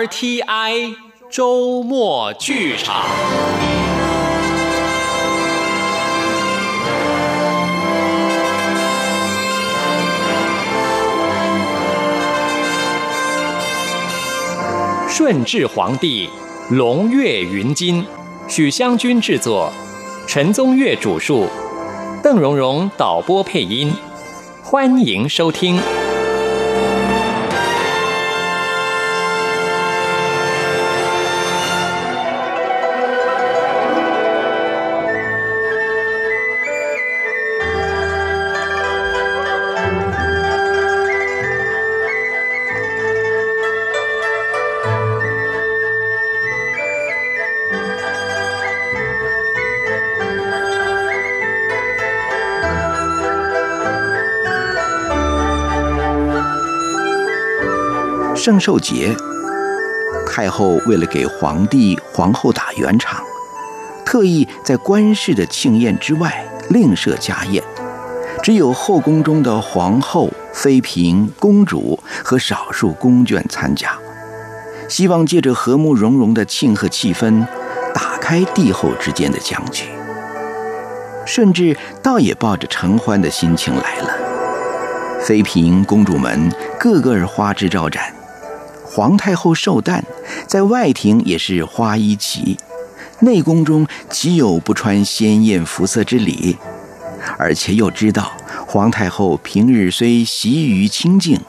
RTI 周末剧场。顺治皇帝龙跃云津，许湘君制作，陈宗岳主述，邓荣荣导播配音，欢迎收听。圣寿节，太后为了给皇帝、皇后打圆场，特意在官事的庆宴之外另设家宴，只有后宫中的皇后、妃嫔、公主和少数宫眷参加，希望借着和睦融融的庆贺气氛，打开帝后之间的僵局。顺治倒也抱着承欢的心情来了，妃嫔、公主们个个花枝招展。皇太后寿诞，在外廷也是花衣旗，内宫中岂有不穿鲜艳服色之礼？而且又知道皇太后平日虽习于清静，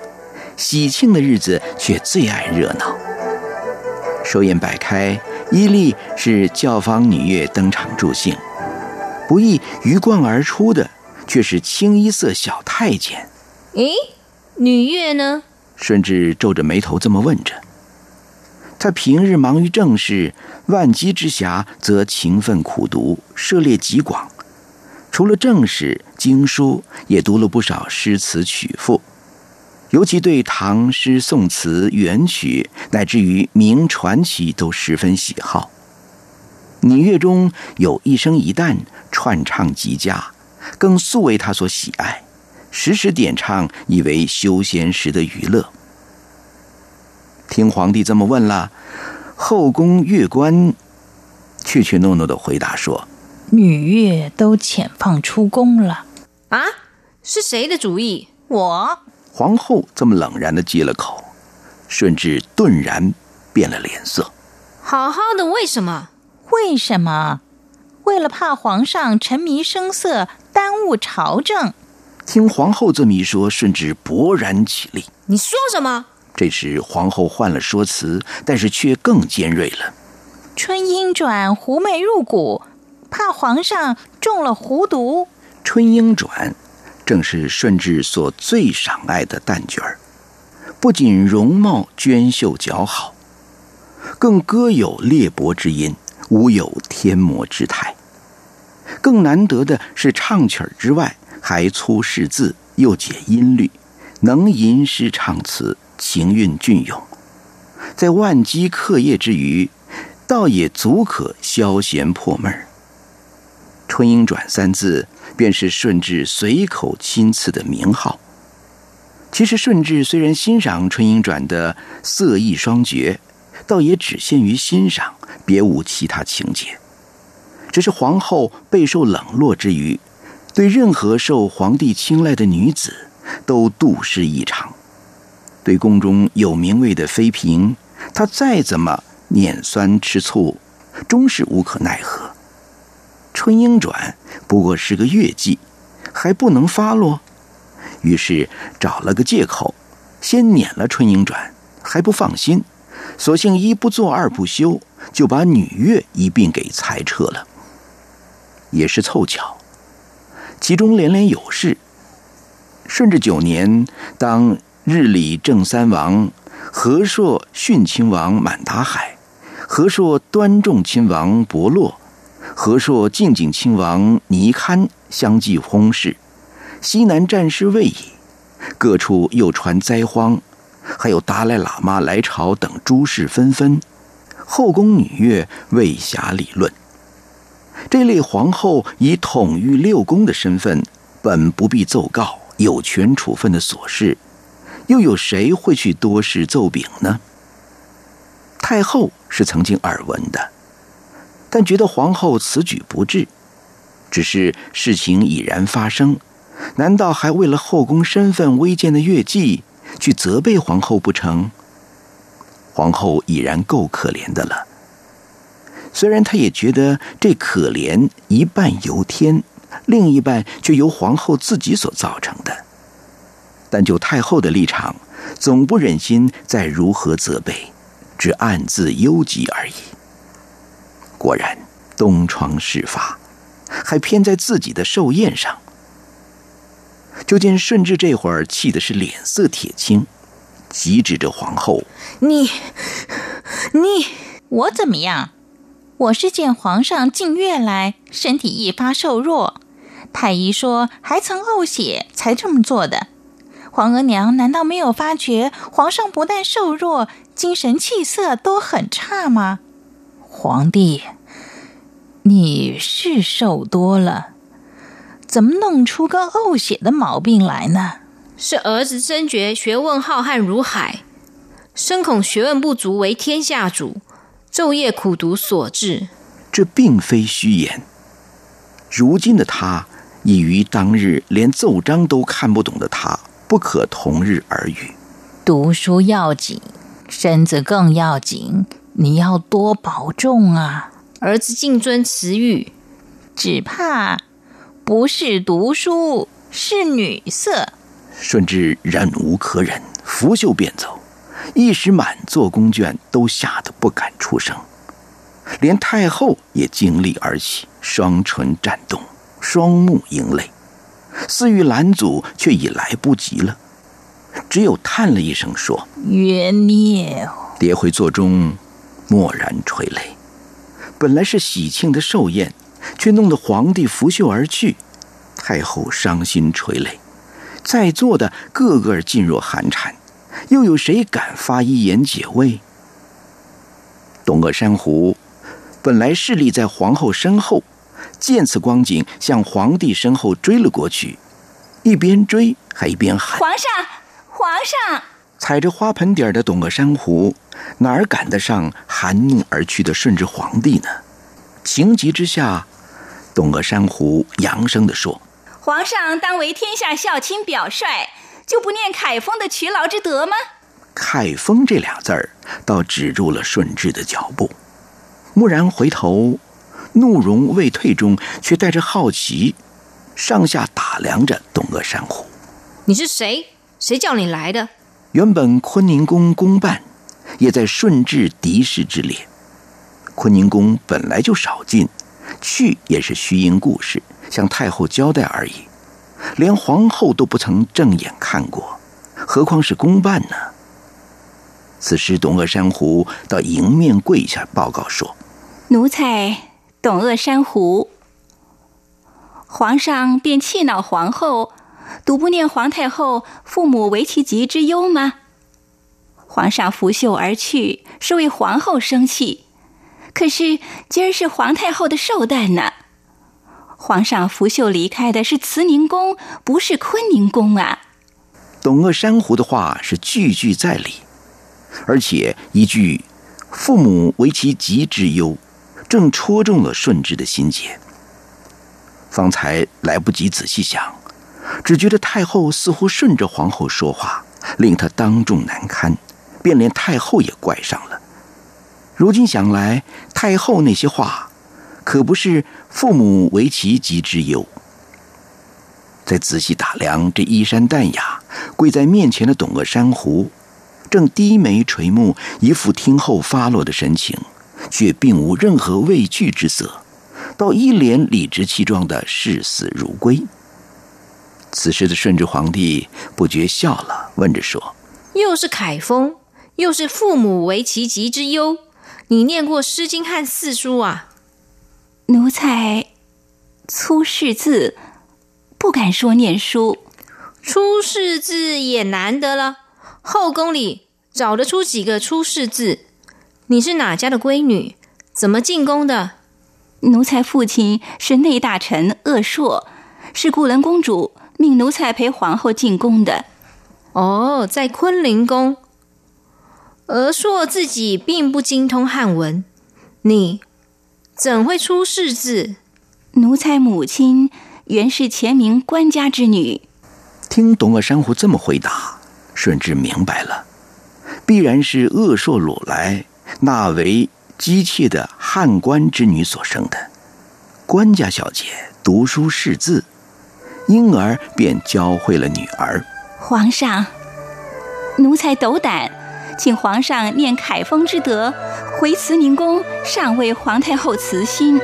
喜庆的日子却最爱热闹。寿宴摆开，一例是教坊女乐登场助兴，不意鱼贯而出的却是清一色小太监。咦，女乐呢？顺治皱着眉头这么问着。他平日忙于政事，万机之暇则勤奋苦读，涉猎极广。除了正史、经书，也读了不少诗词曲赋，尤其对唐诗、宋词、元曲，乃至于名传奇都十分喜好。女乐中有一生一旦，串唱极佳，更素为他所喜爱。时时点唱，以为休闲时的娱乐。听皇帝这么问了，后宫乐官怯怯懦懦的回答说：“女乐都遣放出宫了。”啊，是谁的主意？我。皇后这么冷然的接了口，顺治顿然变了脸色。好好的，为什么？为什么？为了怕皇上沉迷声色，耽误朝政。听皇后这么一说，顺治勃然起立。你说什么？这时皇后换了说辞，但是却更尖锐了。春英转，狐媚入骨，怕皇上中了狐毒。春英转，正是顺治所最赏爱的旦角儿，不仅容貌娟秀姣好，更歌有裂帛之音，舞有天魔之态。更难得的是，唱曲儿之外。还粗识字，又解音律，能吟诗唱词，情韵隽永。在万机课业之余，倒也足可消闲破闷儿。春莺转三字，便是顺治随口亲赐的名号。其实顺治虽然欣赏春莺转的色艺双绝，倒也只限于欣赏，别无其他情节。只是皇后备受冷落之余。对任何受皇帝青睐的女子，都妒视异常。对宫中有名位的妃嫔，她再怎么碾酸吃醋，终是无可奈何。春莺转不过是个月季，还不能发落，于是找了个借口，先撵了春莺转，还不放心，索性一不做二不休，就把女乐一并给裁撤了。也是凑巧。其中连连有事。顺治九年，当日理正三王和硕逊亲王满达海、和硕端重亲王伯洛、和硕静静亲王尼堪相继薨逝，西南战事未已，各处又传灾荒，还有达赖喇嘛来朝等诸事纷纷，后宫女乐未暇理论。这类皇后以统御六宫的身份，本不必奏告有权处分的琐事，又有谁会去多事奏禀呢？太后是曾经耳闻的，但觉得皇后此举不智。只是事情已然发生，难道还为了后宫身份微贱的月季去责备皇后不成？皇后已然够可怜的了。虽然他也觉得这可怜一半由天，另一半却由皇后自己所造成的，但就太后的立场，总不忍心再如何责备，只暗自忧急而已。果然，东窗事发。还偏在自己的寿宴上，就见顺治这会儿气的是脸色铁青，急指着皇后：“你，你，我怎么样？我是见皇上近月来身体一发瘦弱，太医说还曾呕血，才这么做的。皇额娘难道没有发觉皇上不但瘦弱，精神气色都很差吗？皇帝。”你是瘦多了，怎么弄出个呕血的毛病来呢？是儿子真觉学问浩瀚如海，深恐学问不足为天下主，昼夜苦读所致。这并非虚言。如今的他，已与当日连奏章都看不懂的他不可同日而语。读书要紧，身子更要紧，你要多保重啊！儿子谨遵慈谕，只怕不是读书，是女色。顺治忍无可忍，拂袖便走，一时满座宫眷都吓得不敢出声，连太后也惊立而起，双唇颤动，双目盈泪，似欲拦阻，却已来不及了，只有叹了一声说：“冤孽！”跌回座中，默然垂泪。本来是喜庆的寿宴，却弄得皇帝拂袖而去，太后伤心垂泪，在座的个个噤若寒蝉，又有谁敢发一言解围？董鄂珊瑚本来势力在皇后身后，见此光景，向皇帝身后追了过去，一边追还一边喊：“皇上，皇上！”踩着花盆底儿的董鄂珊瑚。哪儿赶得上含怒而去的顺治皇帝呢？情急之下，董鄂珊瑚扬声地说：“皇上当为天下孝亲表率，就不念凯丰的劬劳之德吗？”凯丰这俩字儿，倒止住了顺治的脚步。蓦然回头，怒容未退中，却带着好奇，上下打量着东阿山虎：“你是谁？谁叫你来的？”原本坤宁宫公办。也在顺治敌视之列，坤宁宫本来就少进，去也是虚应故事，向太后交代而已，连皇后都不曾正眼看过，何况是公办呢？此时，董鄂珊瑚到迎面跪下报告说：“奴才董鄂珊瑚，皇上便气恼皇后，独不念皇太后父母为其疾之忧吗？”皇上拂袖而去，是为皇后生气。可是今儿是皇太后的寿诞呢。皇上拂袖离开的是慈宁宫，不是坤宁宫啊。董鄂珊瑚的话是句句在理，而且一句“父母为其疾之忧”，正戳中了顺治的心结。方才来不及仔细想，只觉得太后似乎顺着皇后说话，令他当众难堪。便连太后也怪上了。如今想来，太后那些话，可不是父母为其疾之忧。再仔细打量这衣衫淡雅、跪在面前的董鄂珊瑚，正低眉垂目，一副听候发落的神情，却并无任何畏惧之色，倒一脸理直气壮的视死如归。此时的顺治皇帝不觉笑了，问着说：“又是凯风。”又是父母为其疾之忧，你念过《诗经》和四书啊？奴才粗识字，不敢说念书。出世字也难得了，后宫里找得出几个出世字？你是哪家的闺女？怎么进宫的？奴才父亲是内大臣鄂硕，是固伦公主命奴才陪皇后进宫的。哦，在坤宁宫。而硕自己并不精通汉文，你怎会出世字？奴才母亲原是前明官家之女。听董鄂珊瑚这么回答，顺治明白了，必然是鄂硕鲁来纳为姬妾的汉官之女所生的。官家小姐读书识字，因而便教会了女儿。皇上，奴才斗胆，请皇上念凯风之德，回慈宁宫上为皇太后慈心。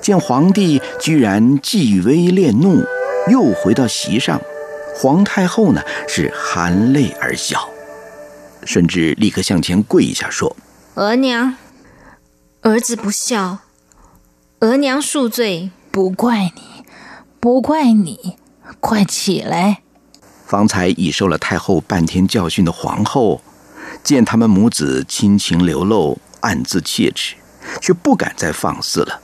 见皇帝居然既威恋怒，又回到席上，皇太后呢是含泪而笑，顺治立刻向前跪下说：“额娘，儿子不孝，额娘恕罪，不怪你，不怪你，快起来。”方才已受了太后半天教训的皇后，见他们母子亲情流露，暗自切齿，却不敢再放肆了。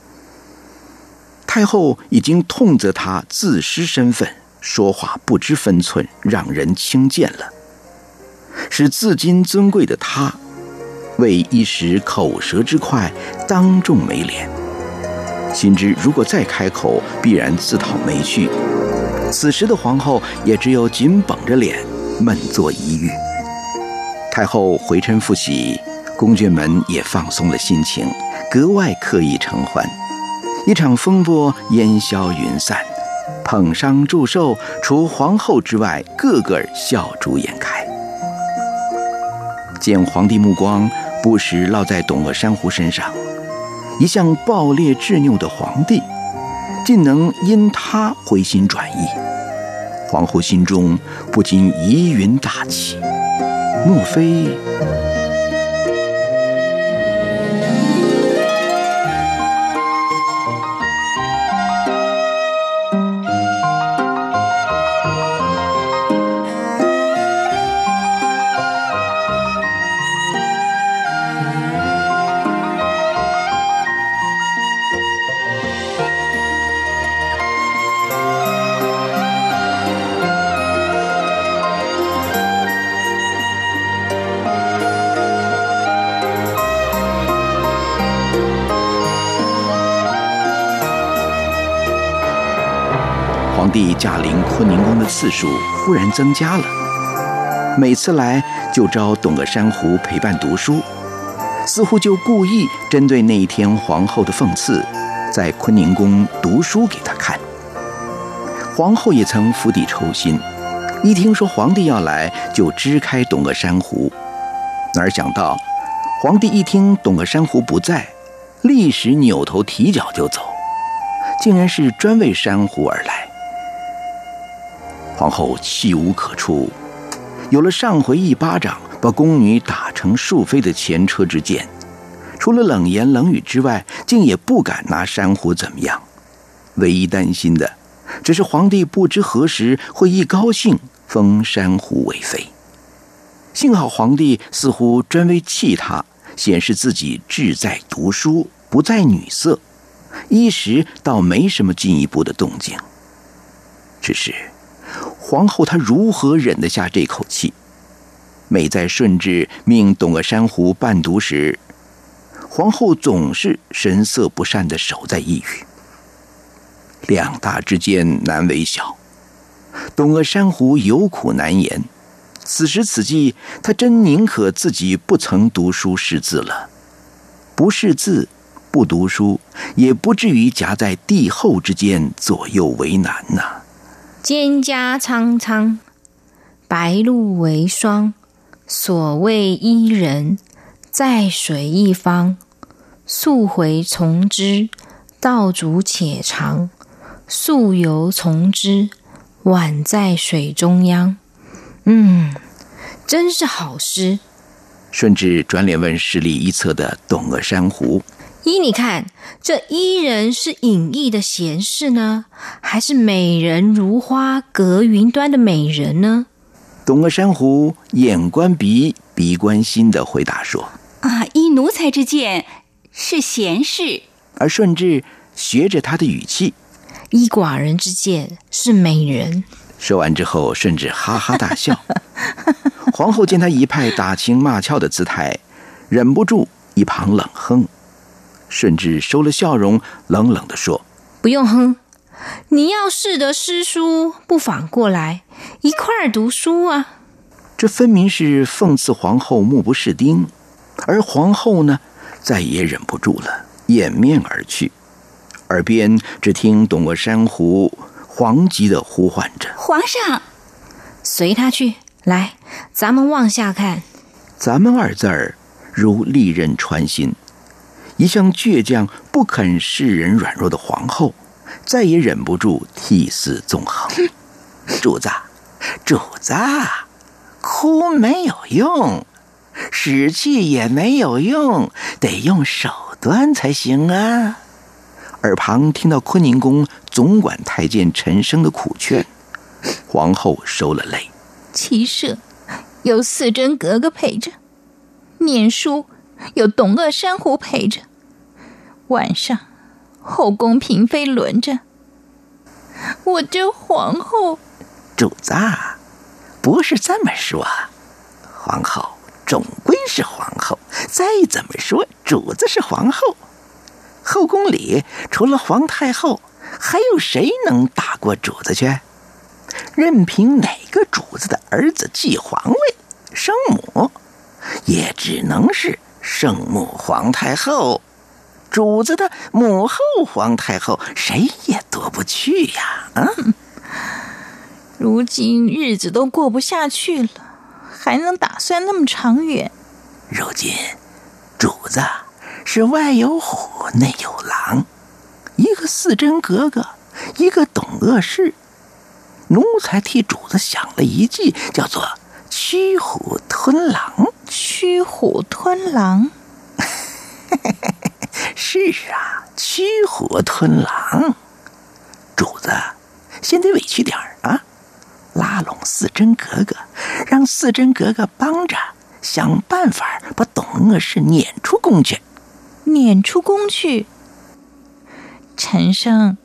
太后已经痛责他自失身份，说话不知分寸，让人轻贱了，使自矜尊贵的他，为一时口舌之快，当众没脸。心知如果再开口，必然自讨没趣。此时的皇后也只有紧绷着脸，闷坐一隅。太后回嗔复喜，宫眷们也放松了心情，格外刻意承欢。一场风波烟消云散，捧伤祝寿，除皇后之外，个个笑逐颜开。见皇帝目光不时落在董鄂珊瑚身上，一向暴烈执拗的皇帝，竟能因他回心转意，皇后心中不禁疑云大起，莫非？数忽然增加了，每次来就招董鄂珊瑚陪伴读书，似乎就故意针对那一天皇后的讽刺，在坤宁宫读书给他看。皇后也曾釜底抽薪，一听说皇帝要来，就支开董鄂珊瑚。哪想到，皇帝一听董鄂珊瑚不在，立时扭头提脚就走，竟然是专为珊瑚而来。皇后气无可出，有了上回一巴掌把宫女打成树飞的前车之鉴，除了冷言冷语之外，竟也不敢拿珊瑚怎么样。唯一担心的，只是皇帝不知何时会一高兴封珊瑚为妃。幸好皇帝似乎专为气他，显示自己志在读书，不在女色，一时倒没什么进一步的动静。只是。皇后她如何忍得下这口气？每在顺治命董鄂珊瑚伴读时，皇后总是神色不善的守在一隅。两大之间难为小，董鄂珊瑚有苦难言。此时此际，她真宁可自己不曾读书识字了，不识字，不读书，也不至于夹在帝后之间左右为难呐。蒹葭苍苍，白露为霜。所谓伊人，在水一方。溯洄从之，道阻且长；溯游从之，宛在水中央。嗯，真是好诗。顺治转脸问视力一侧的董鄂珊瑚：“依你看，这伊人是隐逸的贤士呢，还是美人如花隔云端的美人呢？董鄂珊瑚眼观鼻，鼻观心的回答说啊，依奴才之见，是贤士。而顺治学着他的语气，依寡人之见，是美人。说完之后，顺治哈哈大笑。皇后见他一派打情骂俏的姿态，忍不住一旁冷哼。顺治收了笑容，冷冷的说：“不用哼，你要是得诗书，不妨过来一块儿读书啊。”这分明是讽刺皇后目不识丁，而皇后呢，再也忍不住了，掩面而去。耳边只听董鄂珊瑚惶急的呼唤着：“皇上，随他去。来，咱们往下看。”“咱们”二字儿如利刃穿心。一向倔强、不肯示人软弱的皇后，再也忍不住涕泗纵横。主子，主子，哭没有用，使气也没有用，得用手段才行啊！耳旁听到坤宁宫总管太监陈升的苦劝，皇后收了泪。骑射有四真格格陪着，念书。有董鄂珊瑚陪着，晚上后宫嫔妃轮着，我这皇后，主子不是这么说，皇后终归是皇后，再怎么说主子是皇后，后宫里除了皇太后，还有谁能打过主子去？任凭哪个主子的儿子继皇位，生母，也只能是。圣母皇太后，主子的母后皇太后，谁也夺不去呀！啊，如今日子都过不下去了，还能打算那么长远？如今主子是外有虎，内有狼，一个四真格格，一个董鄂氏，奴才替主子想了一计，叫做驱虎吞狼。驱虎吞狼，是啊，驱虎吞狼。主子，先得委屈点儿啊，拉拢四真格格，让四真格格帮着想办法把董鄂氏撵出宫去。撵出宫去，陈生，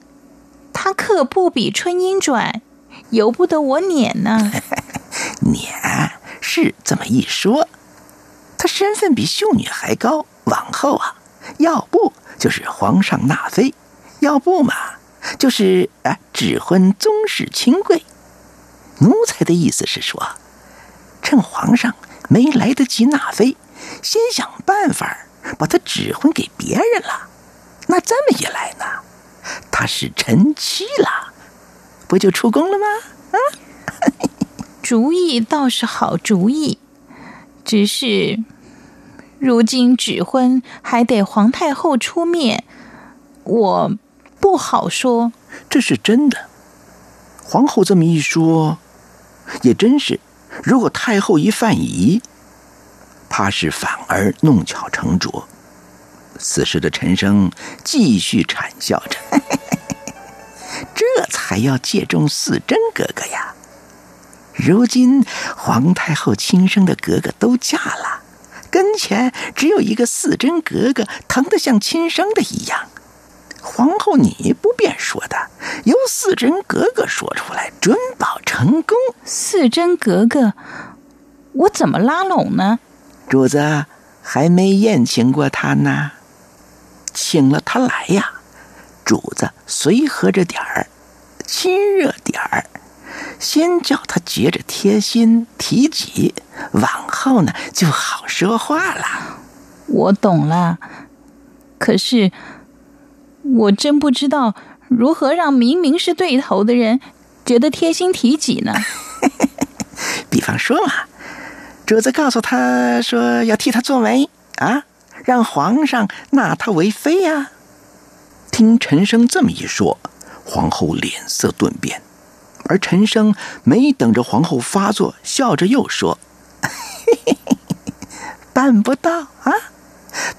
他可不比春英转，由不得我撵呢。撵是这么一说。她身份比秀女还高，往后啊，要不就是皇上纳妃，要不嘛，就是啊指婚宗室亲贵。奴才的意思是说，趁皇上没来得及纳妃，先想办法把她指婚给别人了。那这么一来呢，她是臣妻了，不就出宫了吗？啊，主意倒是好主意，只是。如今指婚还得皇太后出面，我不好说。这是真的。皇后这么一说，也真是。如果太后一犯疑，怕是反而弄巧成拙。此时的陈生继续惨笑着，这才要借重四真格格呀。如今皇太后亲生的格格都嫁了。跟前只有一个四珍格格，疼得像亲生的一样。皇后，你不便说的，由四珍格格说出来，准保成功。四珍格格，我怎么拉拢呢？主子还没宴请过他呢，请了他来呀。主子随和着点儿，亲热点儿。先叫他觉着贴心提己，往后呢就好说话了。我懂了，可是我真不知道如何让明明是对头的人觉得贴心提己呢？比方说嘛，主子告诉他说要替他做媒啊，让皇上纳他为妃呀。听陈生这么一说，皇后脸色顿变。而陈生没等着皇后发作，笑着又说：“办不到啊，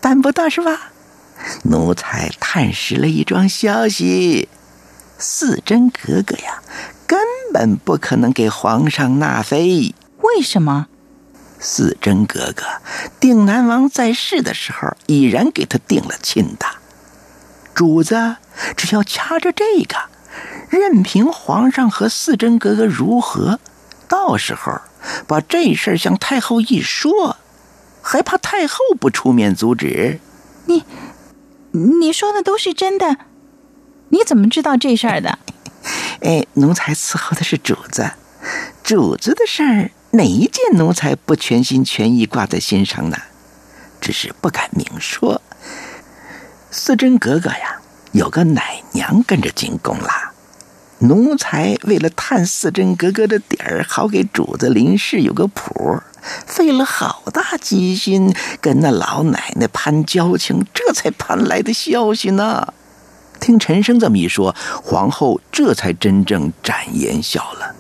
办不到是吧？奴才探实了一桩消息：四真格格呀，根本不可能给皇上纳妃。为什么？四真格格，定南王在世的时候，已然给他定了亲的。主子只要掐着这个，任凭皇上和四真格格如何，到时候把这事儿向太后一说，还怕太后不出面阻止？你，你说的都是真的？你怎么知道这事儿的？哎，奴才伺候的是主子，主子的事儿。哪一件奴才不全心全意挂在心上呢？只是不敢明说。四真格格呀，有个奶娘跟着进宫了。奴才为了探四真格格的底儿，好给主子林氏有个谱，费了好大机心，跟那老奶奶攀交情，这才攀来的消息呢。听陈生这么一说，皇后这才真正展颜笑了。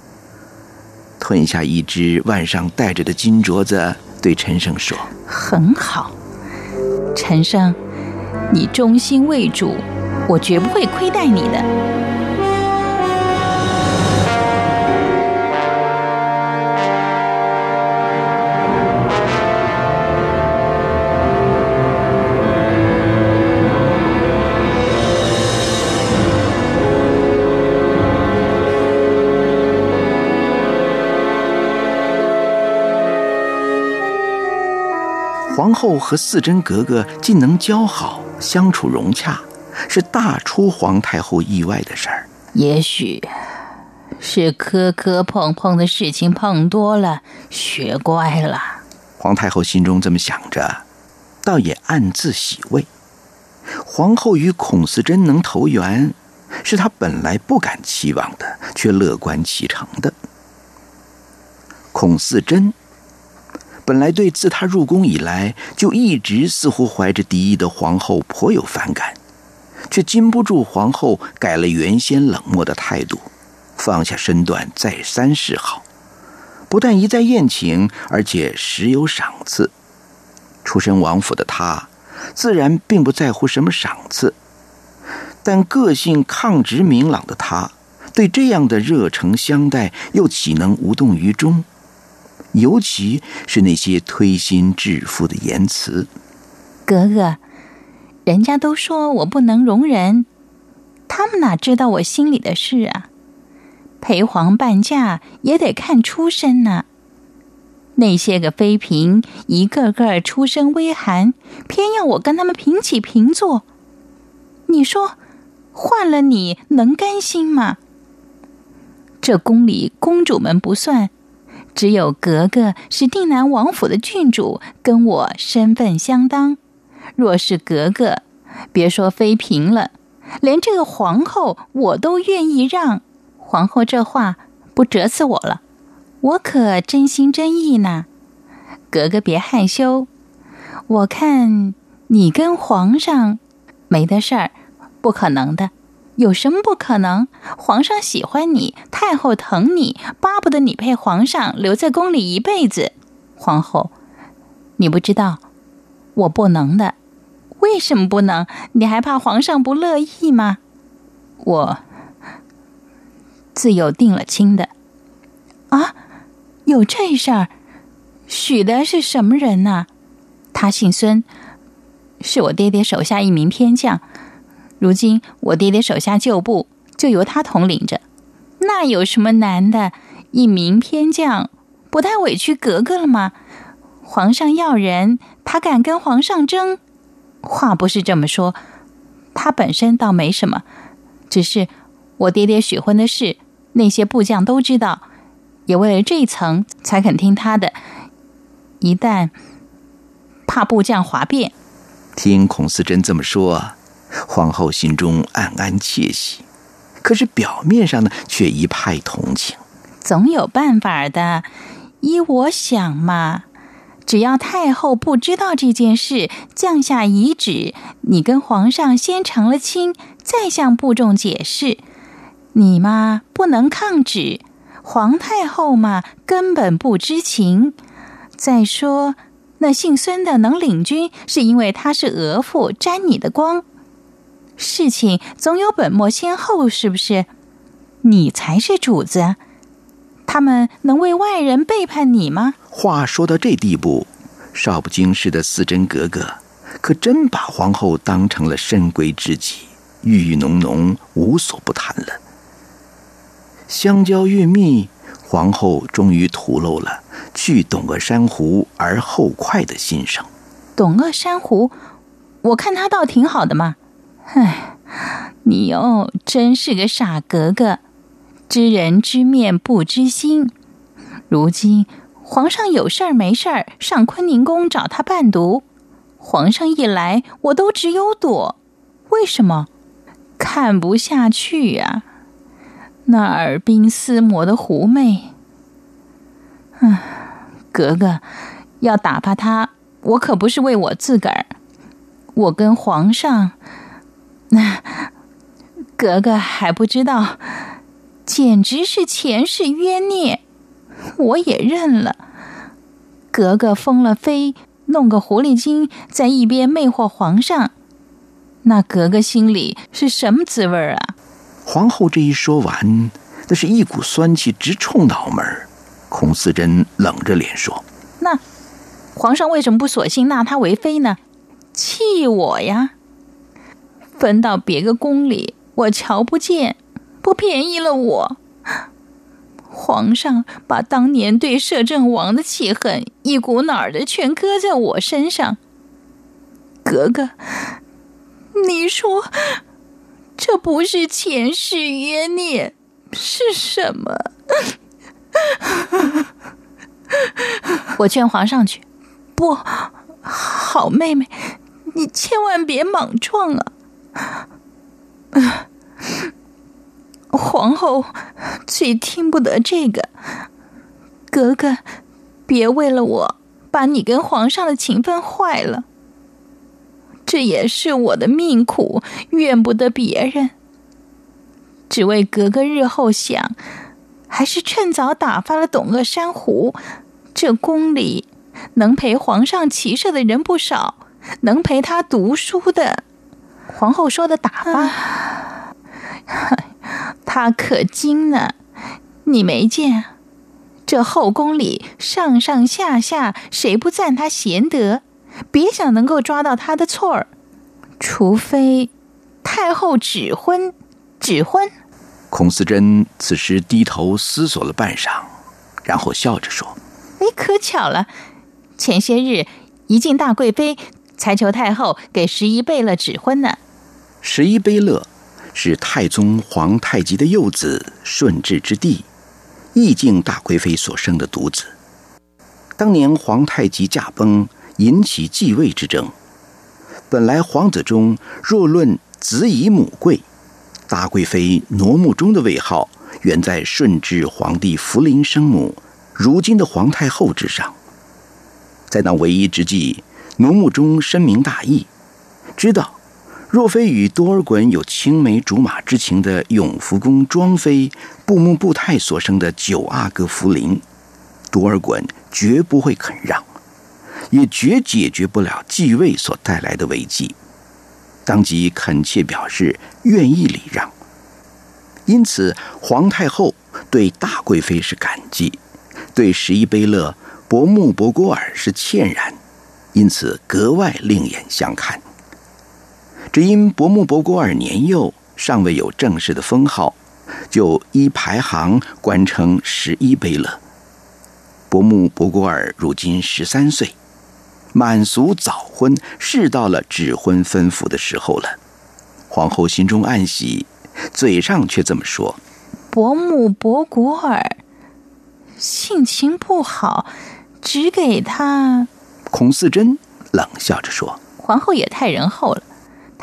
吞下一只腕上戴着的金镯子，对陈生说：“很好，陈生，你忠心为主，我绝不会亏待你的。”皇后和四真格格竟能交好，相处融洽，是大出皇太后意外的事儿。也许是磕磕碰碰的事情碰多了，学乖了。皇太后心中这么想着，倒也暗自喜慰。皇后与孔四真能投缘，是她本来不敢期望的，却乐观其成的。孔四真。本来对自他入宫以来就一直似乎怀着敌意的皇后颇有反感，却禁不住皇后改了原先冷漠的态度，放下身段再三示好，不但一再宴请，而且时有赏赐。出身王府的他，自然并不在乎什么赏赐，但个性抗直明朗的他，对这样的热诚相待，又岂能无动于衷？尤其是那些推心置腹的言辞，格格，人家都说我不能容人，他们哪知道我心里的事啊？陪皇伴驾也得看出身呢。那些个妃嫔一个个出身微寒，偏要我跟他们平起平坐，你说换了你能甘心吗？这宫里公主们不算。只有格格是定南王府的郡主，跟我身份相当。若是格格，别说妃嫔了，连这个皇后我都愿意让。皇后这话不折死我了，我可真心真意呢。格格别害羞，我看你跟皇上没的事儿，不可能的。有什么不可能？皇上喜欢你，太后疼你，巴不得你陪皇上留在宫里一辈子。皇后，你不知道，我不能的。为什么不能？你还怕皇上不乐意吗？我自有定了亲的。啊，有这事儿？许的是什么人呢？他姓孙，是我爹爹手下一名偏将。如今我爹爹手下旧部就由他统领着，那有什么难的？一名偏将不太委屈格格了吗？皇上要人，他敢跟皇上争？话不是这么说，他本身倒没什么，只是我爹爹许婚的事，那些部将都知道，也为了这一层才肯听他的。一旦怕部将哗变，听孔思真这么说。皇后心中暗暗窃喜，可是表面上呢，却一派同情。总有办法的，依我想嘛，只要太后不知道这件事，降下遗旨，你跟皇上先成了亲，再向部众解释，你嘛不能抗旨，皇太后嘛根本不知情。再说那姓孙的能领军，是因为他是额驸，沾你的光。事情总有本末先后，是不是？你才是主子，他们能为外人背叛你吗？话说到这地步，少不经事的四真格格，可真把皇后当成了深闺知己，郁郁浓浓，无所不谈了。相交越密，皇后终于吐露了去董鄂珊瑚而后快的心声。董鄂珊瑚，我看他倒挺好的嘛。唉，你哦，真是个傻格格，知人知面不知心。如今皇上有事儿没事儿上坤宁宫找他伴读，皇上一来，我都只有躲。为什么？看不下去呀。那耳鬓厮磨的狐媚，唉，格格要打发他，我可不是为我自个儿，我跟皇上。那 格格还不知道，简直是前世冤孽，我也认了。格格封了妃，弄个狐狸精在一边魅惑皇上，那格格心里是什么滋味啊？皇后这一说完，那是一股酸气直冲脑门孔思珍冷着脸说：“那皇上为什么不索性纳她为妃呢？气我呀！”分到别个宫里，我瞧不见，不便宜了我。皇上把当年对摄政王的气恨一股脑儿的全搁在我身上。格格，你说这不是前世冤孽是什么？我劝皇上去，不好，妹妹，你千万别莽撞啊！皇后最听不得这个，格格，别为了我把你跟皇上的情分坏了。这也是我的命苦，怨不得别人。只为格格日后想，还是趁早打发了董鄂珊瑚。这宫里能陪皇上骑射的人不少，能陪他读书的。皇后说的打发，她可精呢。你没见这后宫里上上下下谁不赞她贤德？别想能够抓到她的错儿，除非太后指婚，指婚。孔思珍此时低头思索了半晌，然后笑着说：“哎，可巧了，前些日一进大贵妃。”才求太后给十一备了指婚呢。十一贝勒是太宗皇太极的幼子，顺治之弟，义敬大贵妃所生的独子。当年皇太极驾崩，引起继位之争。本来皇子中若论子以母贵，大贵妃挪目中的位号远在顺治皇帝福临生母，如今的皇太后之上。在那唯一之际。奴目中深明大义，知道若非与多尔衮有青梅竹马之情的永福宫庄妃布木布泰所生的九阿哥福临，多尔衮绝不会肯让，也绝解决不了继位所带来的危机。当即恳切表示愿意礼让。因此，皇太后对大贵妃是感激，对十一贝勒伯木伯郭尔是歉然。因此格外另眼相看。只因伯木伯郭尔年幼，尚未有正式的封号，就依排行官称十一贝勒。伯木伯郭尔如今十三岁，满俗早婚，是到了指婚分府的时候了。皇后心中暗喜，嘴上却这么说：“伯木伯古尔性情不好，只给他。”孔四珍冷笑着说：“皇后也太仁厚了，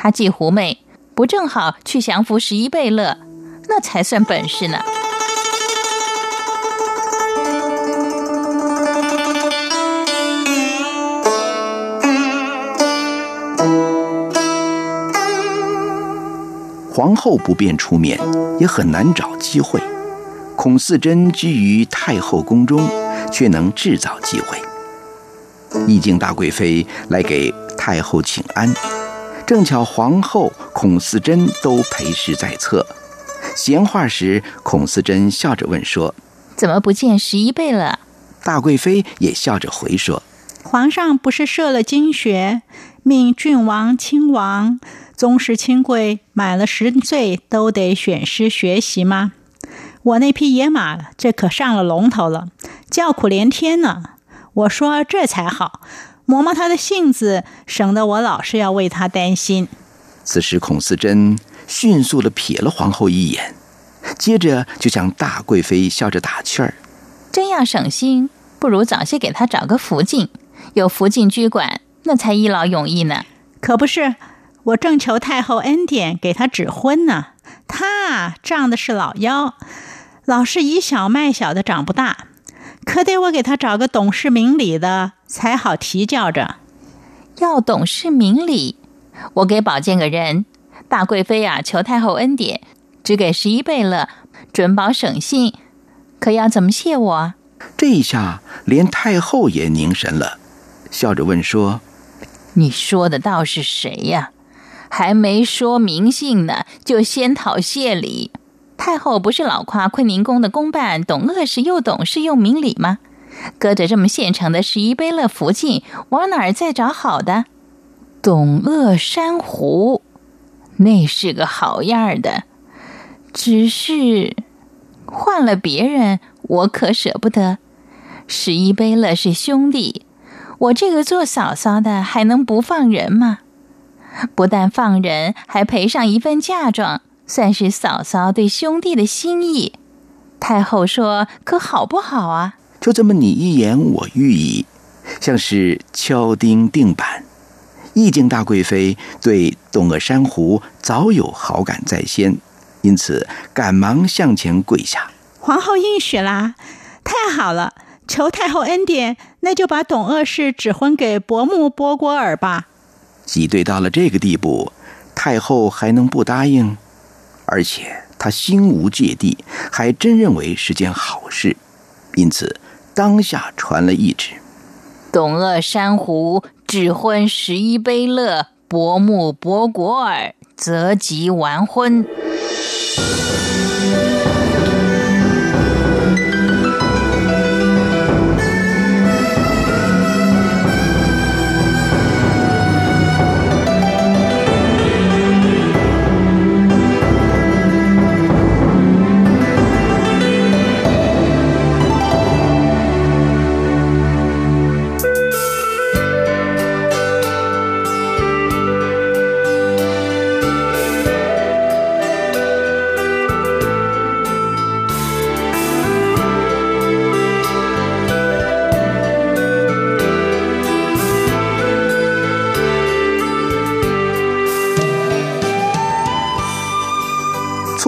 她既狐媚，不正好去降服十一贝勒，那才算本事呢。”皇后不便出面，也很难找机会。孔四珍居于太后宫中，却能制造机会。意境大贵妃来给太后请安，正巧皇后孔四珍都陪侍在侧。闲话时，孔四珍笑着问说：“怎么不见十一倍了？”大贵妃也笑着回说：“皇上不是设了金学，命郡王、亲王、宗室亲贵满了十岁都得选师学习吗？我那匹野马这可上了龙头了，叫苦连天呢。我说这才好，磨磨他的性子，省得我老是要为他担心。”此时，孔思珍迅速的瞥了皇后一眼，接着就向大贵妃笑着打趣儿：“真要省心，不如早些给他找个福晋，有福晋居管，那才一劳永逸呢。可不是，我正求太后恩典，给他指婚呢。他仗的是老幺，老是以小卖小的，长不大，可得我给他找个懂事明理的，才好提教着。要懂事明理。”我给保荐个人，大贵妃啊，求太后恩典，只给十一贝勒，准保省心。可要怎么谢我？这一下，连太后也凝神了，笑着问说：“你说的倒是谁呀？还没说明姓呢，就先讨谢礼。太后不是老夸坤宁宫的宫办懂恶事又懂事又明理吗？搁着这么现成的十一贝勒福晋，往哪儿再找好的？”董鄂珊瑚，那是个好样的，只是换了别人，我可舍不得。十一贝勒是兄弟，我这个做嫂嫂的还能不放人吗？不但放人，还赔上一份嫁妆，算是嫂嫂对兄弟的心意。太后说：“可好不好啊？”就这么你一言我一语，像是敲钉定板。意境大贵妃对董鄂珊瑚早有好感在先，因此赶忙向前跪下。皇后应许啦，太好了！求太后恩典，那就把董鄂氏指婚给伯母波果尔吧。挤兑到了这个地步，太后还能不答应？而且他心无芥蒂，还真认为是件好事，因此当下传了一旨。董鄂珊瑚指婚十一杯乐伯木伯果尔，择吉完婚。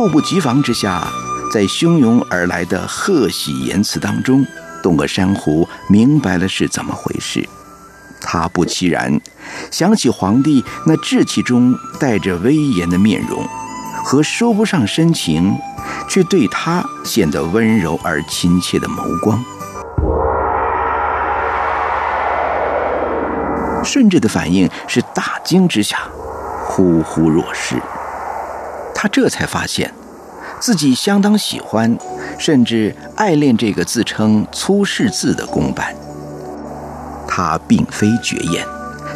猝不及防之下，在汹涌而来的贺喜言辞当中，董鄂珊瑚明白了是怎么回事。他不其然，想起皇帝那稚气中带着威严的面容，和说不上深情，却对他显得温柔而亲切的眸光，顺治的反应是大惊之下，呼呼若失。他这才发现，自己相当喜欢，甚至爱恋这个自称粗世字的公办。他并非绝艳，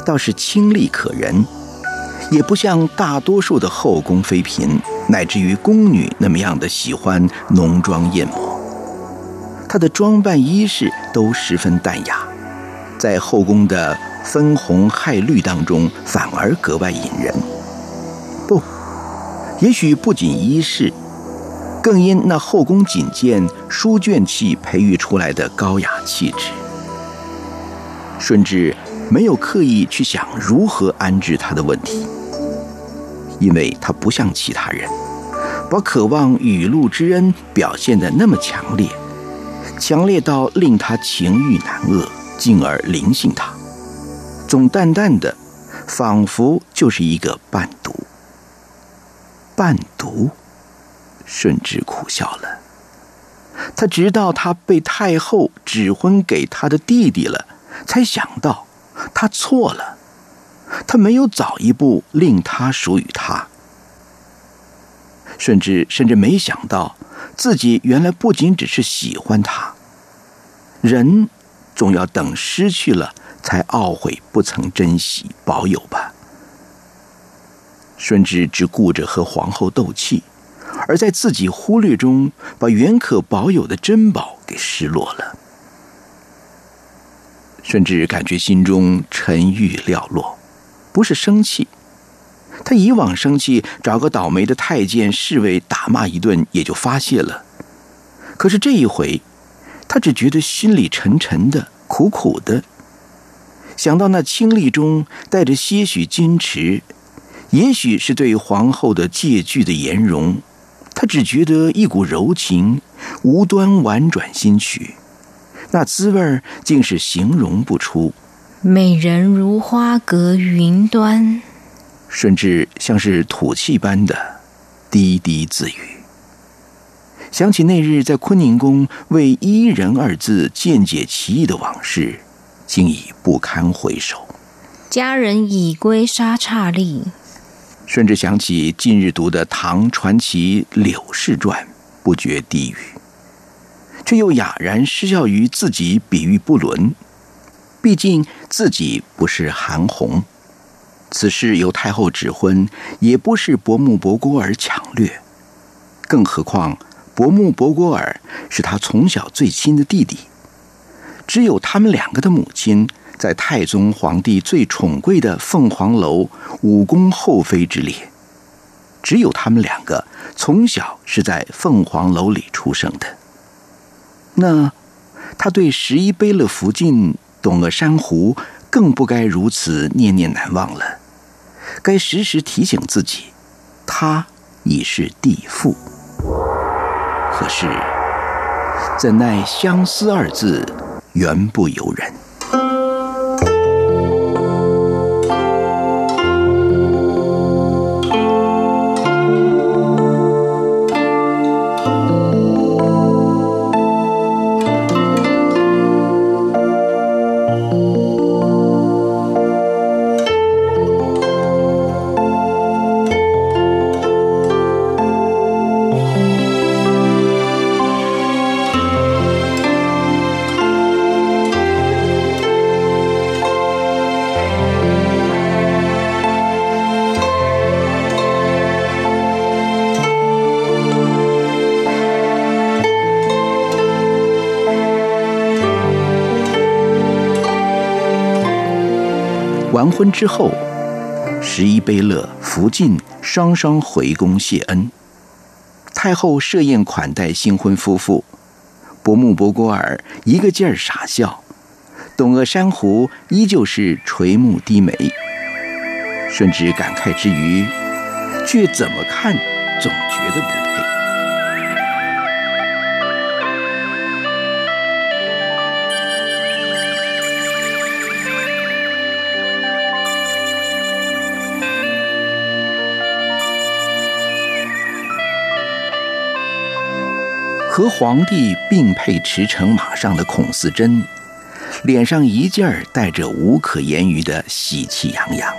倒是清丽可人，也不像大多数的后宫妃嫔乃至于宫女那么样的喜欢浓妆艳抹。她的装扮衣饰都十分淡雅，在后宫的分红骇绿当中，反而格外引人。不。也许不仅衣饰，更因那后宫锦监书卷气培育出来的高雅气质。顺治没有刻意去想如何安置他的问题，因为他不像其他人，把渴望雨露之恩表现得那么强烈，强烈到令他情欲难遏，进而灵性他，总淡淡的，仿佛就是一个伴。伴读，顺治苦笑了。他直到他被太后指婚给他的弟弟了，才想到他错了，他没有早一步令他属于他。顺治甚至没想到自己原来不仅只是喜欢他。人总要等失去了，才懊悔不曾珍惜保有吧。顺治只顾着和皇后斗气，而在自己忽略中，把原可保有的珍宝给失落了。顺治感觉心中沉郁寥落，不是生气。他以往生气，找个倒霉的太监侍卫打骂一顿也就发泄了。可是这一回，他只觉得心里沉沉的、苦苦的。想到那清丽中带着些许矜持，也许是对皇后的借据的颜容，他只觉得一股柔情，无端婉转心曲，那滋味竟是形容不出。美人如花隔云端。甚至像是吐气般的低低自语。想起那日在坤宁宫为“伊人”二字见解奇异的往事，竟已不堪回首。佳人已归沙刹利。甚至想起近日读的唐传奇《柳氏传》，不觉低语，却又哑然失笑于自己比喻不伦。毕竟自己不是韩红。此事由太后指婚，也不是伯木伯郭儿抢掠，更何况伯木伯郭儿是他从小最亲的弟弟，只有他们两个的母亲在太宗皇帝最宠贵的凤凰楼五宫后妃之列，只有他们两个从小是在凤凰楼里出生的。那他对十一悲乐福晋董鄂珊瑚。更不该如此念念难忘了，该时时提醒自己，他已是地父。可是，怎奈相思二字，原不由人。完婚之后，十一悲乐、福晋双双回宫谢恩。太后设宴款待新婚夫妇，伯木伯郭尔一个劲儿傻笑，董鄂珊瑚依旧是垂目低眉。顺治感慨之余，却怎么看总觉得不配。和皇帝并配驰骋马上的孔四珍，脸上一劲儿带着无可言喻的喜气洋洋。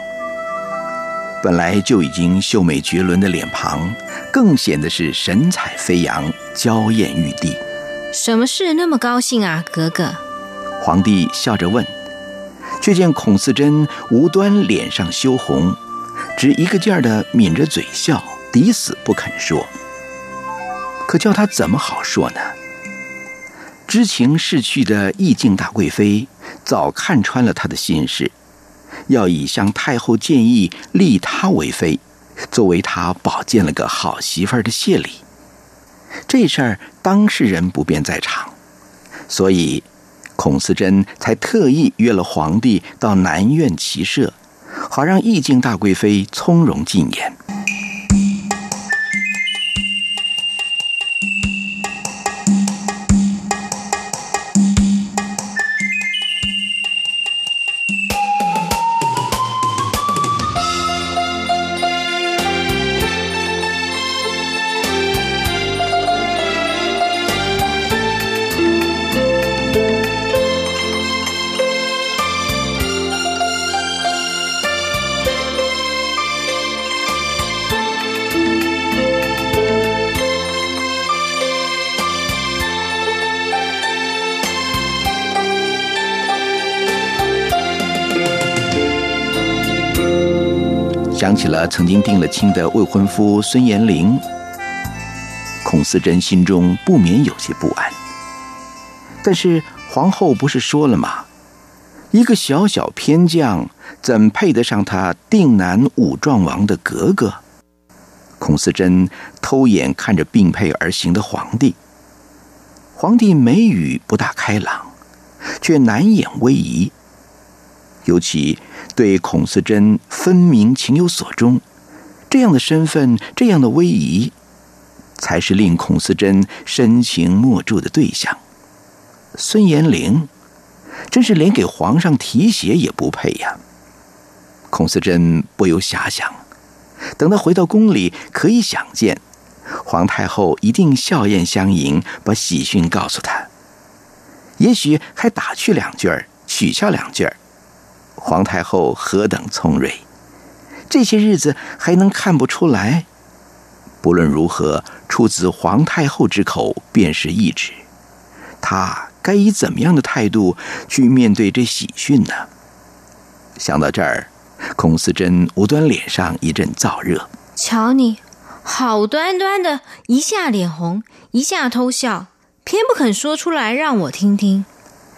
本来就已经秀美绝伦的脸庞，更显得是神采飞扬、娇艳欲滴。什么事那么高兴啊，格格？皇帝笑着问，却见孔四珍无端脸上羞红，只一个劲儿的抿着嘴笑，抵死不肯说。可叫他怎么好说呢？知情逝去的意境大贵妃早看穿了他的心事，要以向太后建议立他为妃，作为他保荐了个好媳妇儿的谢礼。这事儿当事人不便在场，所以孔思珍才特意约了皇帝到南苑骑射，好让意境大贵妃从容进言。曾经定了亲的未婚夫孙延龄，孔思珍心中不免有些不安。但是皇后不是说了吗？一个小小偏将，怎配得上他定南武壮王的格格？孔思珍偷眼看着并辔而行的皇帝，皇帝眉宇不大开朗，却难掩威仪。尤其对孔思珍分明情有所钟，这样的身份，这样的威仪，才是令孔思珍深情默注的对象。孙延龄，真是连给皇上提鞋也不配呀！孔思珍不由遐想，等他回到宫里，可以想见，皇太后一定笑靥相迎，把喜讯告诉他，也许还打趣两句儿，取笑两句儿。皇太后何等聪睿，这些日子还能看不出来？不论如何，出自皇太后之口便是懿旨。她该以怎么样的态度去面对这喜讯呢？想到这儿，孔思珍无端脸上一阵燥热。瞧你，好端端的，一下脸红，一下偷笑，偏不肯说出来让我听听。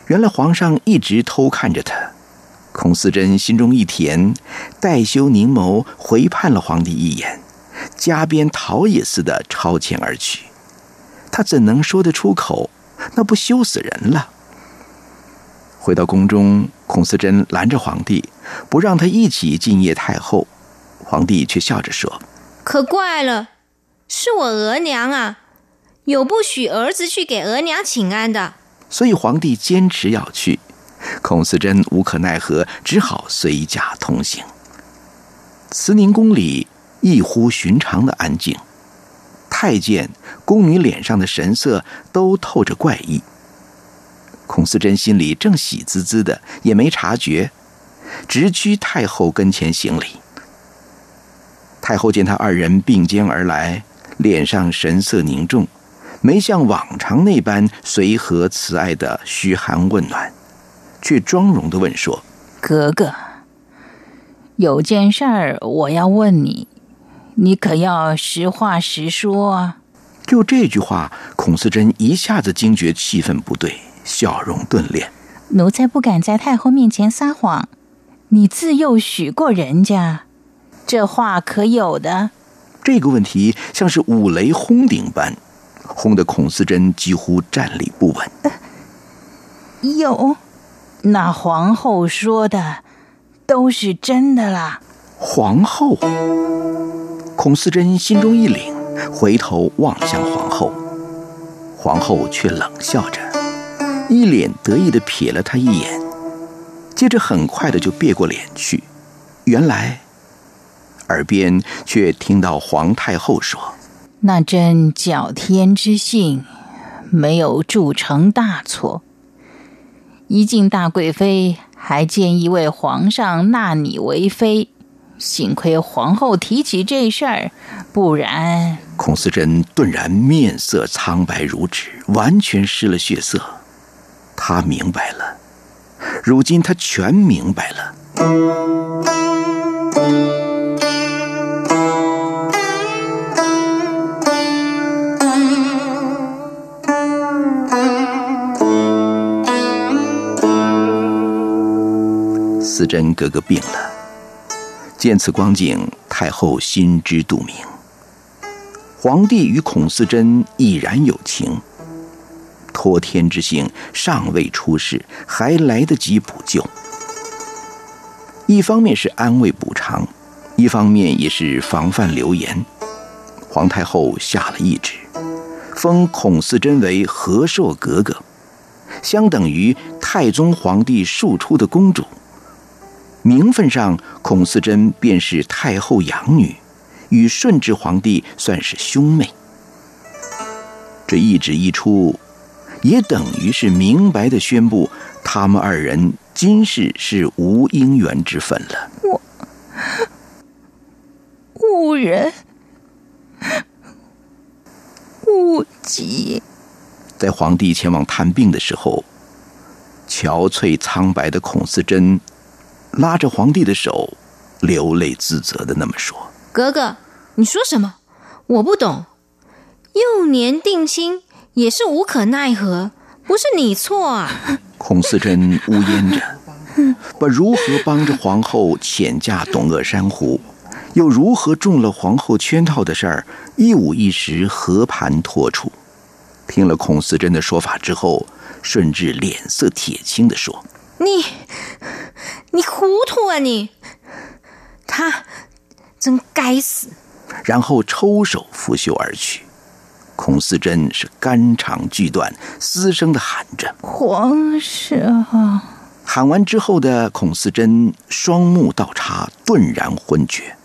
原来皇上一直偷看着他。孔思珍心中一甜，黛羞凝眸回盼了皇帝一眼，加鞭逃也似的超前而去。他怎能说得出口？那不羞死人了！回到宫中，孔思珍拦着皇帝，不让他一起进谒太后。皇帝却笑着说：“可怪了，是我额娘啊，有不许儿子去给额娘请安的。”所以皇帝坚持要去。孔思珍无可奈何，只好随驾同行。慈宁宫里异乎寻常的安静，太监、宫女脸上的神色都透着怪异。孔思珍心里正喜滋滋的，也没察觉，直趋太后跟前行礼。太后见他二人并肩而来，脸上神色凝重，没像往常那般随和慈爱的嘘寒问暖。却庄容的问说：“格格，有件事儿我要问你，你可要实话实说啊！”就这句话，孔思珍一下子惊觉气氛不对，笑容顿敛。奴才不敢在太后面前撒谎，你自幼许过人家，这话可有的？这个问题像是五雷轰顶般，轰得孔思珍几乎站立不稳。有。那皇后说的都是真的啦。皇后，孔思珍心中一凛，回头望向皇后，皇后却冷笑着，一脸得意的瞥了他一眼，接着很快的就别过脸去。原来，耳边却听到皇太后说：“那朕矫天之幸，没有铸成大错。”一进大贵妃，还建议为皇上纳你为妃，幸亏皇后提起这事儿，不然……孔思珍顿然面色苍白如纸，完全失了血色。他明白了，如今他全明白了。思珍格格病了，见此光景，太后心知肚明。皇帝与孔思珍已然有情，托天之幸尚未出世，还来得及补救。一方面是安慰补偿，一方面也是防范流言。皇太后下了懿旨，封孔思珍为和硕格格，相等于太宗皇帝庶出的公主。名分上，孔四贞便是太后养女，与顺治皇帝算是兄妹。这一旨一出，也等于是明白的宣布，他们二人今世是无姻缘之分了。我误人，误己。在皇帝前往探病的时候，憔悴苍白的孔思珍。拉着皇帝的手，流泪自责的那么说：“格格，你说什么？我不懂。幼年定亲也是无可奈何，不是你错啊。”孔思珍呜咽着，把如何帮着皇后遣嫁董鄂珊瑚，又如何中了皇后圈套的事儿，一五一十和盘托出。听了孔思珍的说法之后，顺治脸色铁青的说：“你，你糊涂啊你！他真该死。”然后抽手拂袖而去。孔思珍是肝肠俱断，嘶声的喊着：“皇上！”喊完之后的孔思珍双目倒插，顿然昏厥。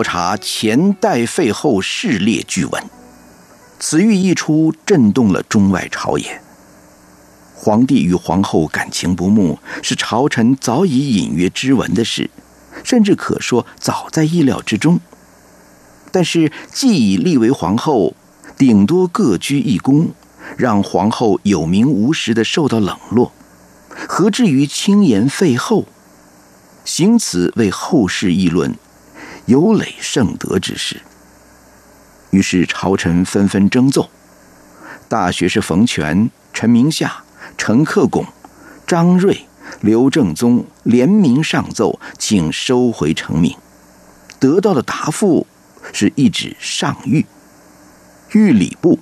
酌查前代废后事列据文，此谕一出，震动了中外朝野。皇帝与皇后感情不睦，是朝臣早已隐约知闻的事，甚至可说早在意料之中。但是既已立为皇后，顶多各居一宫，让皇后有名无实的受到冷落，何至于轻言废后？行此为后世议论，有累圣德之事。于是朝臣纷纷争奏，大学士冯权、陈明夏、陈克拱、张瑞、刘正宗联名上奏，请收回成命。得到的答复是一纸上谕：谕礼部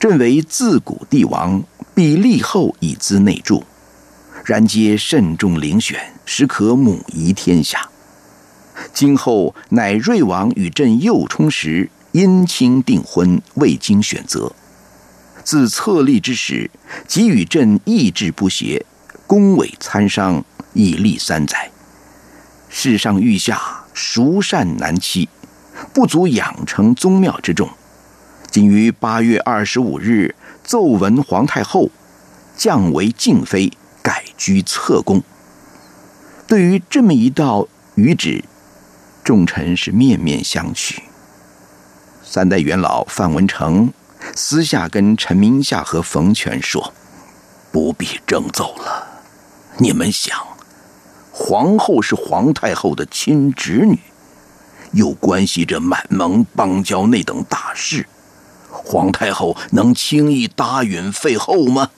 朕为自古帝王，必立后以资内助。然皆慎重遴选，实可母仪天下。今后乃瑞王与朕幼冲时，姻亲订婚，未经选择。自册立之时，即与朕意志不协，宫闱参商，已历三载。世上御下孰善难欺，不足养成宗庙之众。今于八月二十五日奏闻皇太后，降为静妃。改居侧宫。对于这么一道谕旨，众臣是面面相觑。三代元老范文成私下跟陈明夏和冯权说：“不必争奏了。你们想，皇后是皇太后的亲侄女，又关系着满蒙邦交那等大事，皇太后能轻易答允废后吗？”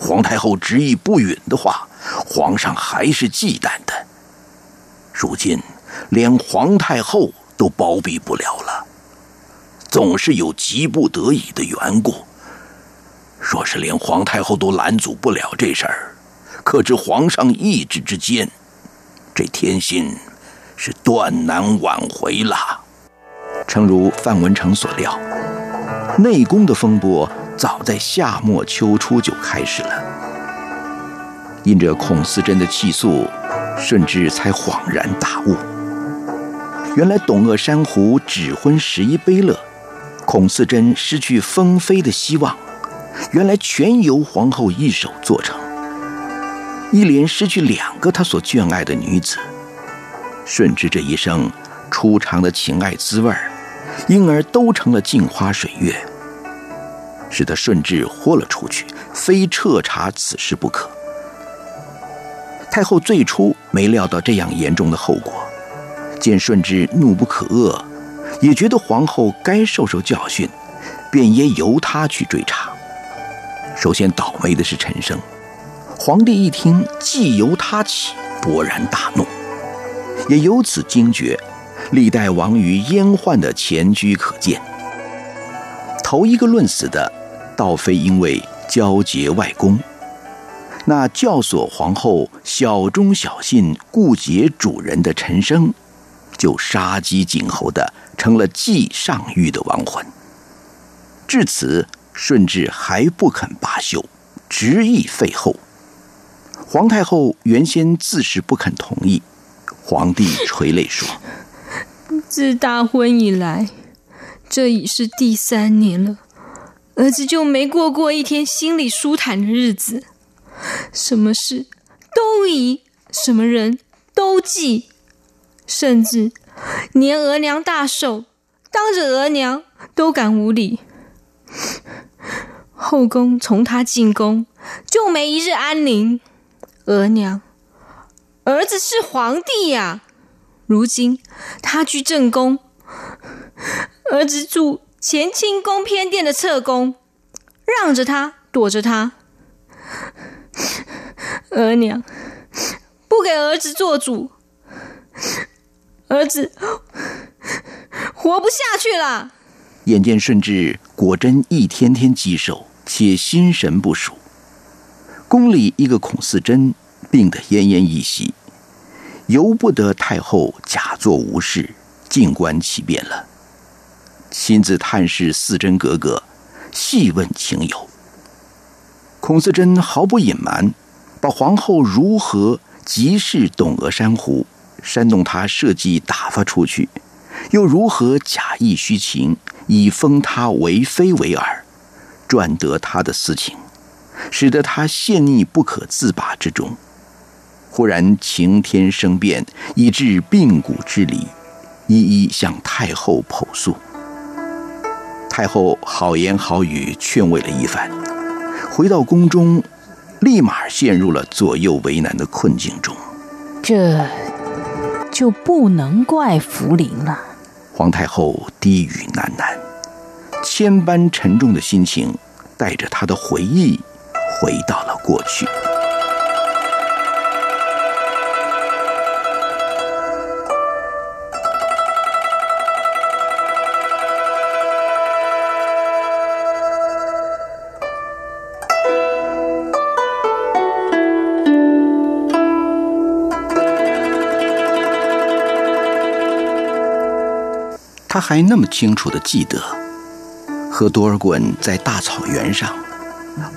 皇太后执意不允的话，皇上还是忌惮的。如今连皇太后都包庇不了了，总是有急不得已的缘故。若是连皇太后都拦阻不了这事儿，可知皇上意志之坚，这天心是断难挽回了。诚如范文成所料，内宫的风波。早在夏末秋初就开始了。因着孔思珍的气诉，顺治才恍然大悟：原来董鄂珊瑚指婚十一悲乐，孔思珍失去封妃的希望，原来全由皇后一手做成。一连失去两个他所眷爱的女子，顺治这一生初尝的情爱滋味因而都成了镜花水月。使得顺治豁了出去，非彻查此事不可。太后最初没料到这样严重的后果，见顺治怒不可遏，也觉得皇后该受受教训，便也由他去追查。首先倒霉的是陈升，皇帝一听既由他起，勃然大怒，也由此惊觉历代亡于阉宦的前居可见。头一个论死的，倒非因为交结外公，那教唆皇后小忠小信、顾结主人的陈生，就杀鸡儆猴的成了继上谕的亡魂。至此，顺治还不肯罢休，执意废后。皇太后原先自是不肯同意，皇帝垂泪说：“自大婚以来，这已是第三年了，儿子就没过过一天心里舒坦的日子，什么事都疑，什么人都忌，甚至连额娘大寿，当着额娘都敢无礼。后宫从他进宫，就没一日安宁。”额娘，儿子是皇帝呀！如今他居正宫，儿子住乾清宫偏殿的侧宫，让着他，躲着他。额娘不给儿子做主，儿子活不下去了。眼见顺治果真一天天积寿，且心神不属。宫里一个孔四贞病得奄奄一息，由不得太后假作无事，静观其变了。亲自探视四贞格格，细问情由。孔四贞毫不隐瞒，皇后如何极视董鄂珊瑚，煽动她设计打发出去，又如何假意虚情，以封她为妃为饵，赚得她的私情。使得他陷溺不可自拔之中，忽然晴天生变，以致病骨之离，一一向太后剖诉。太后好言好语劝慰了一番，回到宫中，立马陷入了左右为难的困境中。这就不能怪福临了。皇太后低语喃喃，千般沉重的心情，带着她的回忆。回到了过去。他还那么清楚的记得，和多尔衮在大草原上。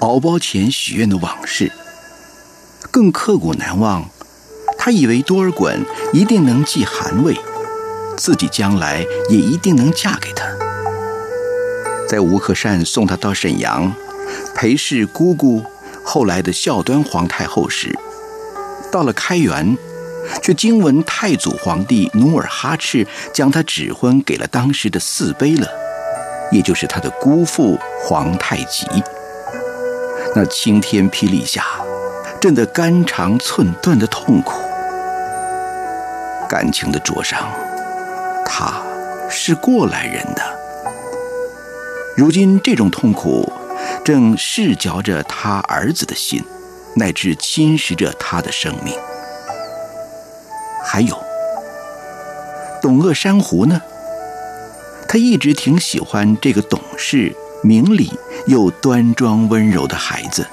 敖包前许愿的往事，更刻骨难忘。他以为多尔衮一定能继汗位，自己将来也一定能嫁给他。在吴克善送他到沈阳陪侍姑姑后来的孝端皇太后时，到了开元，却惊闻太祖皇帝努尔哈赤将他指婚给了当时的四贝勒，也就是他的姑父皇太极。那晴天霹雳下，震得肝肠寸断的痛苦，感情的灼伤，他是过来人的。如今这种痛苦，正噬嚼着他儿子的心，乃至侵蚀着他的生命。还有，董鄂珊瑚呢？他一直挺喜欢这个懂事。明理又端庄温柔的孩子，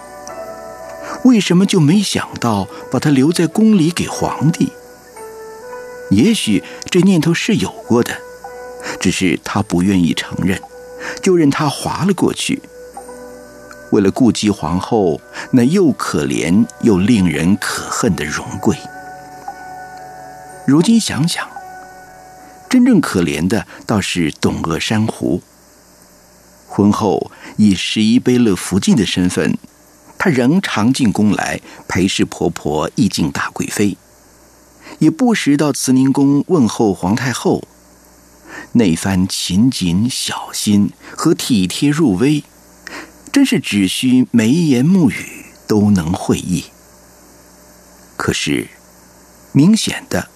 为什么就没想到把他留在宫里给皇帝？也许这念头是有过的，只是他不愿意承认，就任他滑了过去。为了顾及皇后那又可怜又令人可恨的荣贵，如今想想，真正可怜的倒是董鄂珊瑚。婚后以十一贝勒福晋的身份，她仍常进宫来陪侍婆婆义敬大贵妃，也不时到慈宁宫问候皇太后。那番勤谨小心和体贴入微，真是只需眉言目语都能会意。可是，明显的，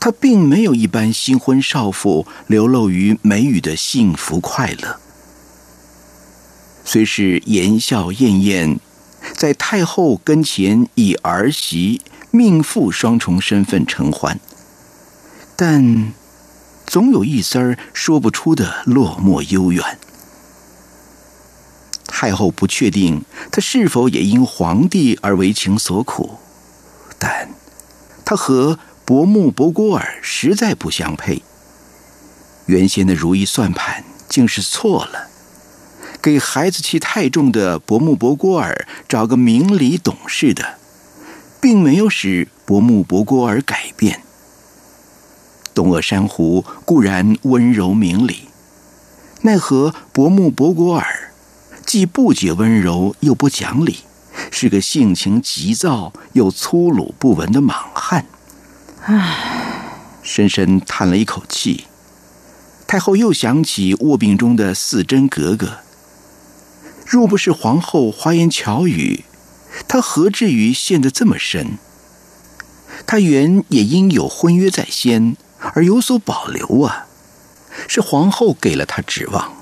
她并没有一般新婚少妇流露于眉宇的幸福快乐。虽是言笑晏晏，在太后跟前以儿媳、命妇双重身份承欢，但总有一丝儿说不出的落寞幽远。太后不确定她是否也因皇帝而为情所苦，但她和伯木伯郭尔实在不相配。原先的如意算盘竟是错了。给孩子气太重的伯木伯郭尔找个明理懂事的，并没有使伯木伯郭尔改变。东阿珊瑚固然温柔明理，奈何伯木伯郭尔既不解温柔，又不讲理，是个性情急躁又粗鲁不文的莽汉。唉，深深叹了一口气。太后又想起卧病中的四真格格，若不是皇后花言巧语，她何至于陷得这么深？她原也应有婚约在先。而有所保留啊，是皇后给了她指望，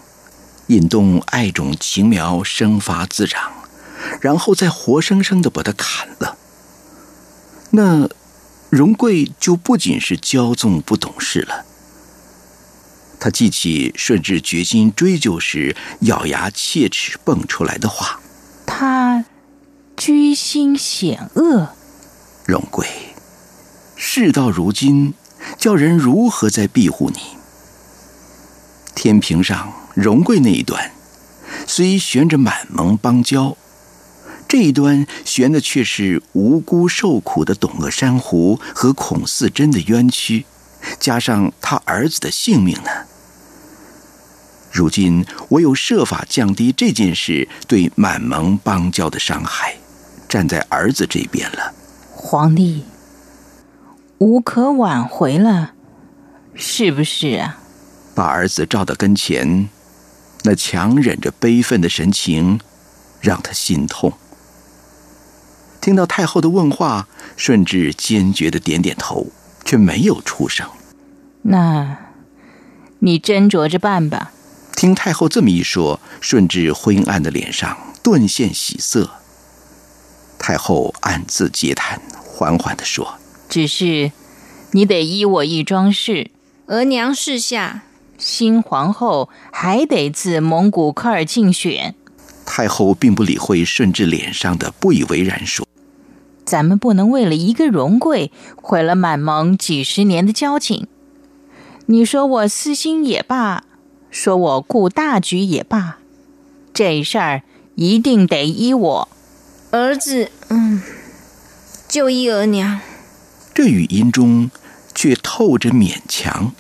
引动爱种情苗生发滋长，然后再活生生的把她砍了。那荣贵就不仅是骄纵不懂事了。他记起顺治决心追究时咬牙切齿蹦出来的话：“他居心险恶。”荣贵，事到如今。叫人如何再庇护你？天平上荣贵那一端，虽悬着满蒙邦交，这一端悬的却是无辜受苦的董鄂珊瑚和孔四珍的冤屈，加上他儿子的性命呢？如今唯有设法降低这件事对满蒙邦交的伤害，站在儿子这边了。皇帝。无可挽回了，是不是啊？把儿子召到跟前，那强忍着悲愤的神情，让他心痛。听到太后的问话，顺治坚决的点点头，却没有出声。那，你斟酌着办吧。听太后这么一说，顺治昏暗的脸上顿现喜色。太后暗自嗟叹，缓缓的说。只是，你得依我一桩事。额娘示下，新皇后还得自蒙古科尔竞选。太后并不理会顺治脸上的不以为然，说：“咱们不能为了一个荣贵，毁了满蒙几十年的交情。你说我私心也罢，说我顾大局也罢，这事儿一定得依我儿子。嗯，就依额娘。”这语音中却透着勉强。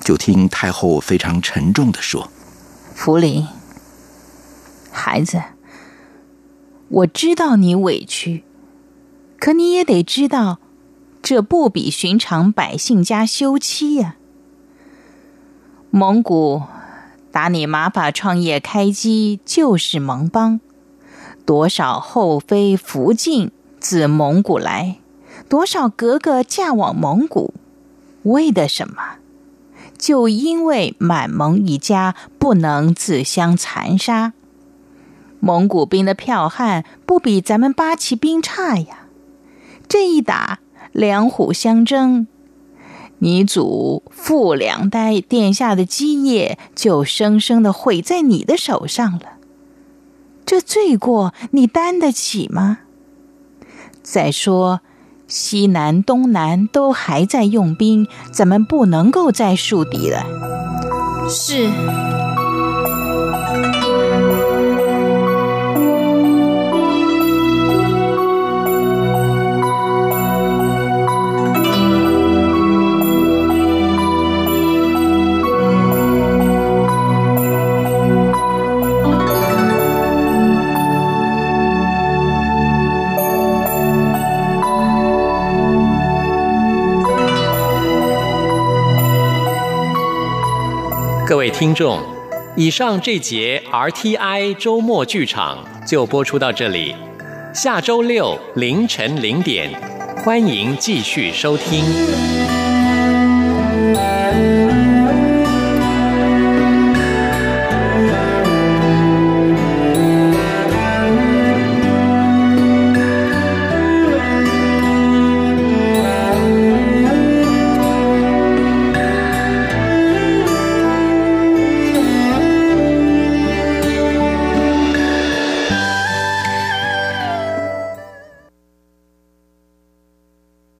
就听太后非常沉重的说：“福临，孩子，我知道你委屈，可你也得知道，这不比寻常百姓家休妻呀。蒙古打你马法创业开基就是蒙邦，多少后妃福晋自蒙古来。”多少格格嫁往蒙古，为的什么？就因为满蒙一家不能自相残杀。蒙古兵的剽悍不比咱们八旗兵差呀！这一打，两虎相争，你祖父两代殿下的基业就生生的毁在你的手上了。这罪过你担得起吗？再说。西南、东南都还在用兵，咱们不能够再树敌了。是。各位听众，以上这节 RTI 周末剧场就播出到这里，下周六凌晨零点，欢迎继续收听。